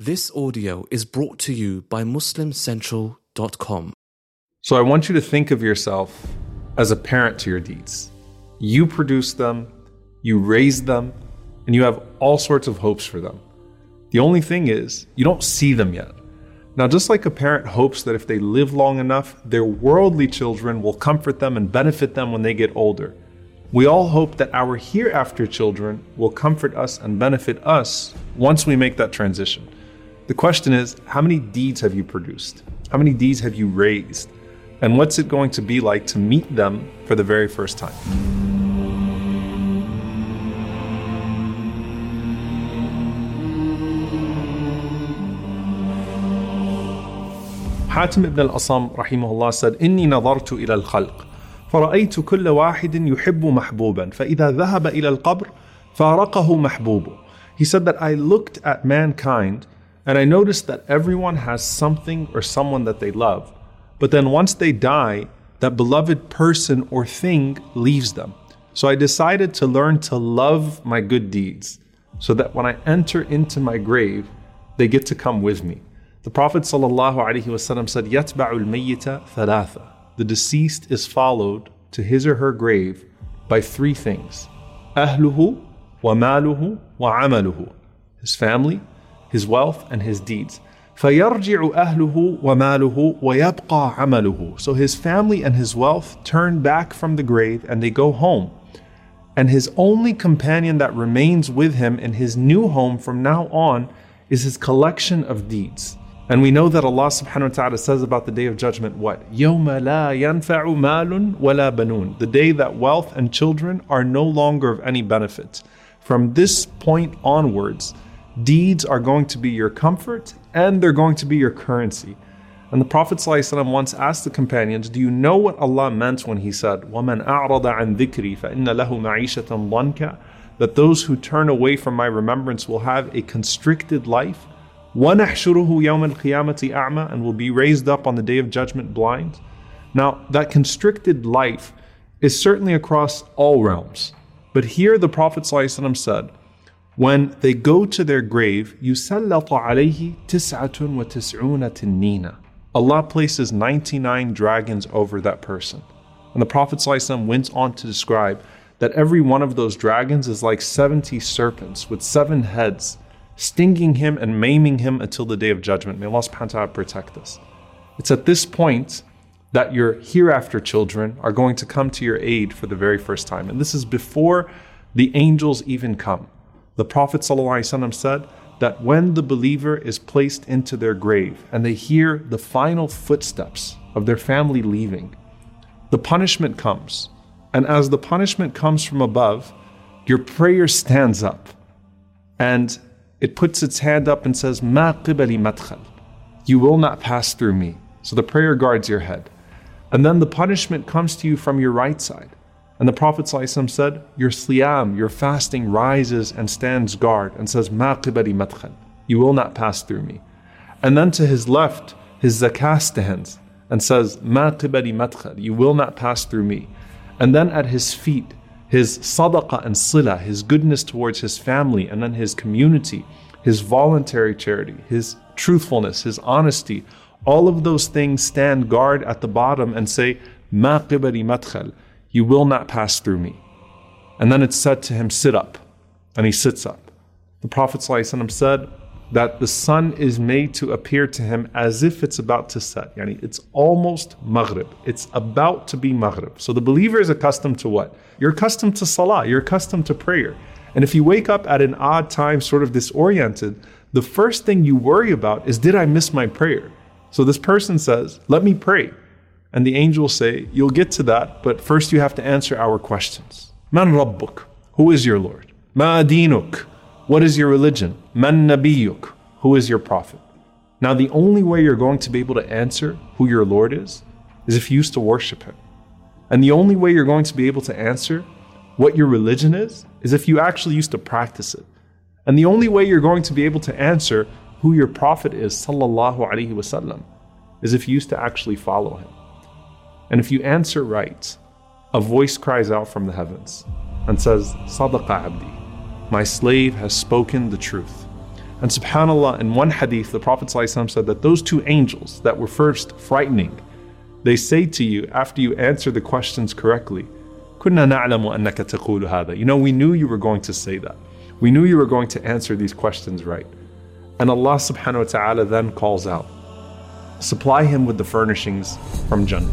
This audio is brought to you by MuslimCentral.com. So I want you to think of yourself as a parent to your deeds. You produce them, you raise them, and you have all sorts of hopes for them. The only thing is, you don't see them yet. Now, just like a parent hopes that if they live long enough, their worldly children will comfort them and benefit them when they get older, we all hope that our hereafter children will comfort us and benefit us once we make that transition. The question is how many deeds have you produced? How many deeds have you raised? And what's it going to be like to meet them for the very first time? Hatim ibn al-Asam rahimahullah said, إني نظرت إلى الخلق فرأيت كل واحد يحب محبوبا فإذا ذهب إلى القبر فارقه محبوبه He said that I looked at mankind and I noticed that everyone has something or someone that they love. But then once they die, that beloved person or thing leaves them. So I decided to learn to love my good deeds so that when I enter into my grave, they get to come with me. The Prophet ﷺ said, Yatba'ul mayyita thalatha. The deceased is followed to his or her grave by three things Ahluhu, wa maluhu, wa. His family, his wealth, and his deeds. فيرجع أهله وماله ويبقى عمله So his family and his wealth turn back from the grave and they go home. And his only companion that remains with him in his new home from now on is his collection of deeds. And we know that Allah subhanahu wa ta'ala says about the day of judgment what? يَوْمَ لَا يَنْفَعُ مَالٌ وَلَا بَنُونَ The day that wealth and children are no longer of any benefit. From this point onwards, deeds are going to be your comfort and they're going to be your currency. And the Prophet ﷺ once asked the companions, Do you know what Allah meant when He said, وَمَنْ أَعْرَضَ عَنْ ذِكْرِي فَإِنَّ لَهُ مَعِيشَةً ضَنْكَ That those who turn away from my remembrance will have a constricted life وَنَحْشُرُهُ يَوْمَ الْقِيَامَةِ أَعْمَى and will be raised up on the day of judgment blind. Now, that constricted life is certainly across all realms. But here the Prophet ﷺ said, when they go to their grave, يُسَلَّطُ عَلَيْهِ تِسْعَةٌ وَتِسْعُونَ تِنِّينَ Allah places 99 dragons over that person. And the Prophet ﷺ went on to describe that every one of those dragons is like 70 serpents with seven heads stinging him and maiming him until the day of judgment. May Allah subhanahu wa ta'ala protect us. It's at this point that your hereafter children are going to come to your aid for the very first time. And this is before the angels even come. The Prophet ﷺ said that when the believer is placed into their grave and they hear the final footsteps of their family leaving, the punishment comes. And as the punishment comes from above, your prayer stands up. And it puts its hand up and says, Ma qibali madkhal. You will not pass through me. So the prayer guards your head. And then the punishment comes to you from your right side. And the Prophet said, Your siyam, your fasting rises and stands guard and says, Ma madkhal. You will not pass through me. And then to his left, his zakah stands and says, Ma madkhal. You will not pass through me. And then at his feet, his sadaqah and sila, his goodness towards his family and then his community, his voluntary charity, his truthfulness, his honesty, all of those things stand guard at the bottom and say, Ma qibali madkhal, you will not pass through me. And then it's said to him, sit up. And he sits up. The Prophet said, that the sun is made to appear to him as if it's about to set. Yani it's almost Maghrib. It's about to be Maghrib. So the believer is accustomed to what? You're accustomed to Salah, you're accustomed to prayer. And if you wake up at an odd time, sort of disoriented, the first thing you worry about is, did I miss my prayer? So this person says, let me pray. And the angels say, you'll get to that, but first you have to answer our questions. Man Rabbuk? Who is your Lord? Ma dinuk? What is your religion? Man nabiyuk? Who is your prophet? Now, the only way you're going to be able to answer who your Lord is is if you used to worship Him. And the only way you're going to be able to answer what your religion is is if you actually used to practice it. And the only way you're going to be able to answer who your prophet is, sallallahu alaihi wasallam, is if you used to actually follow him. And if you answer right, a voice cries out from the heavens and says, Sadaqa abdi. My slave has spoken the truth. And subhanAllah, in one hadith, the Prophet ﷺ said that those two angels that were first frightening, they say to you after you answer the questions correctly, كنا نعلم أنك تقول هذا. You know, we knew you were going to say that. We knew you were going to answer these questions right. And Allah subhanahu wa ta'ala then calls out, supply him with the furnishings from Jannah,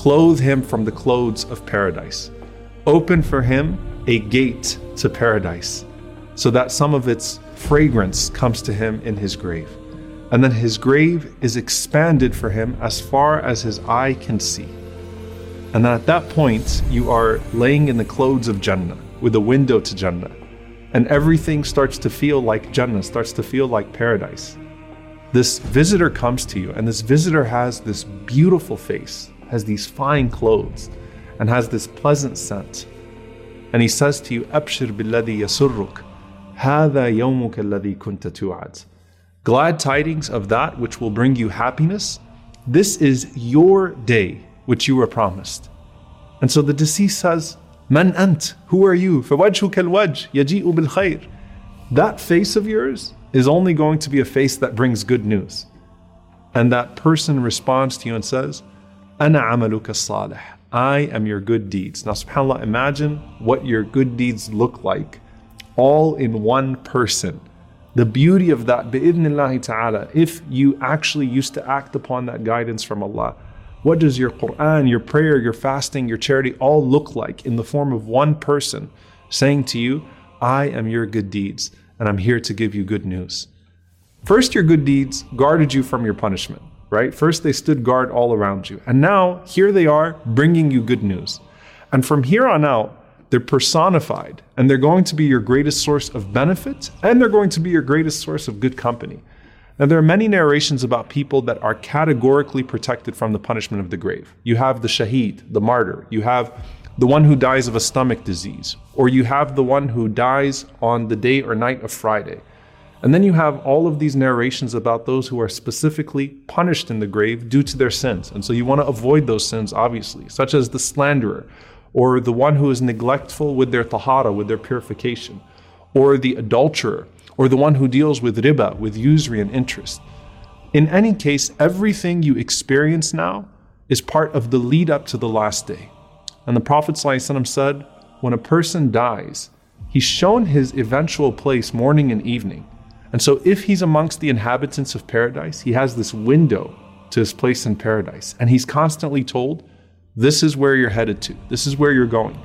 clothe him from the clothes of paradise, open for him a gate to paradise, so that some of its fragrance comes to him in his grave. And then his grave is expanded for him as far as his eye can see. And then at that point, you are laying in the clothes of Jannah with a window to Jannah and everything starts to feel like Jannah, starts to feel like paradise. This visitor comes to you, and this visitor has this beautiful face, has these fine clothes, and has this pleasant scent. And he says to you, Abshir billadhi yasurruk, هذا يومك الذي كنت توعد. Glad tidings of that which will bring you happiness. This is your day which you were promised. And so the deceased says, Man ant, who are you? فوجهك الوجه يجيء بالخير. That face of yours is only going to be a face that brings good news. And that person responds to you and says, أنا عملك الصالح. I am your good deeds. Now, subhanAllah, imagine what your good deeds look like all in one person. The beauty of that, bi'idhnillahi ta'ala, if you actually used to act upon that guidance from Allah. What does your Quran, your prayer, your fasting, your charity all look like in the form of one person saying to you, I am your good deeds and I'm here to give you good news? First, your good deeds guarded you from your punishment, right? First, they stood guard all around you. And now, here they are bringing you good news. And from here on out, they're personified and they're going to be your greatest source of benefit and they're going to be your greatest source of good company. Now, there are many narrations about people that are categorically protected from the punishment of the grave. You have the shaheed, the martyr. You have the one who dies of a stomach disease. Or you have the one who dies on the day or night of Friday. And then you have all of these narrations about those who are specifically punished in the grave due to their sins. And so you want to avoid those sins, obviously, such as the slanderer, or the one who is neglectful with their tahara, with their purification, or the adulterer, or the one who deals with riba, with usury and interest. In any case, everything you experience now is part of the lead up to the last day. And the Prophet ﷺ said, when a person dies, he's shown his eventual place morning and evening. And so, if he's amongst the inhabitants of paradise, he has this window to his place in paradise. And he's constantly told, This is where you're headed to, this is where you're going.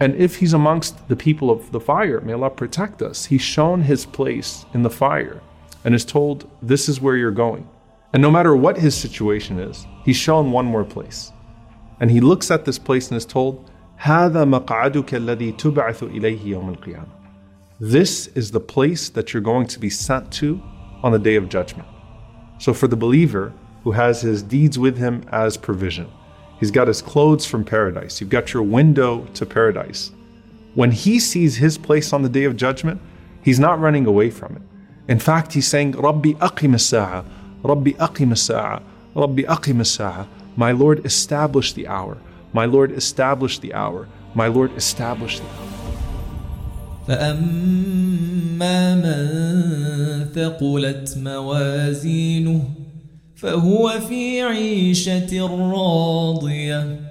And if he's amongst the people of the fire, may Allah protect us, he's shown his place in the fire and is told, This is where you're going. And no matter what his situation is, he's shown one more place. And he looks at this place and is told, هذا مقعدك الذي تبعث إليه يوم القيامة. this is the place that you're going to be sent to on the day of judgment. So for the believer who has his deeds with him as provision, He's got his clothes from paradise. You've got your window to paradise. When he sees his place on the day of judgment, he's not running away from it. In fact, he's saying, Rabbi aqim as-sa'a, Rabbi aqim as-sa'a, Rabbi aqim as-sa'a. My Lord, establish the hour. My Lord, establish the hour. My Lord, establish the hour. فأما من ثقلت موازينه فهو في عيشة راضية.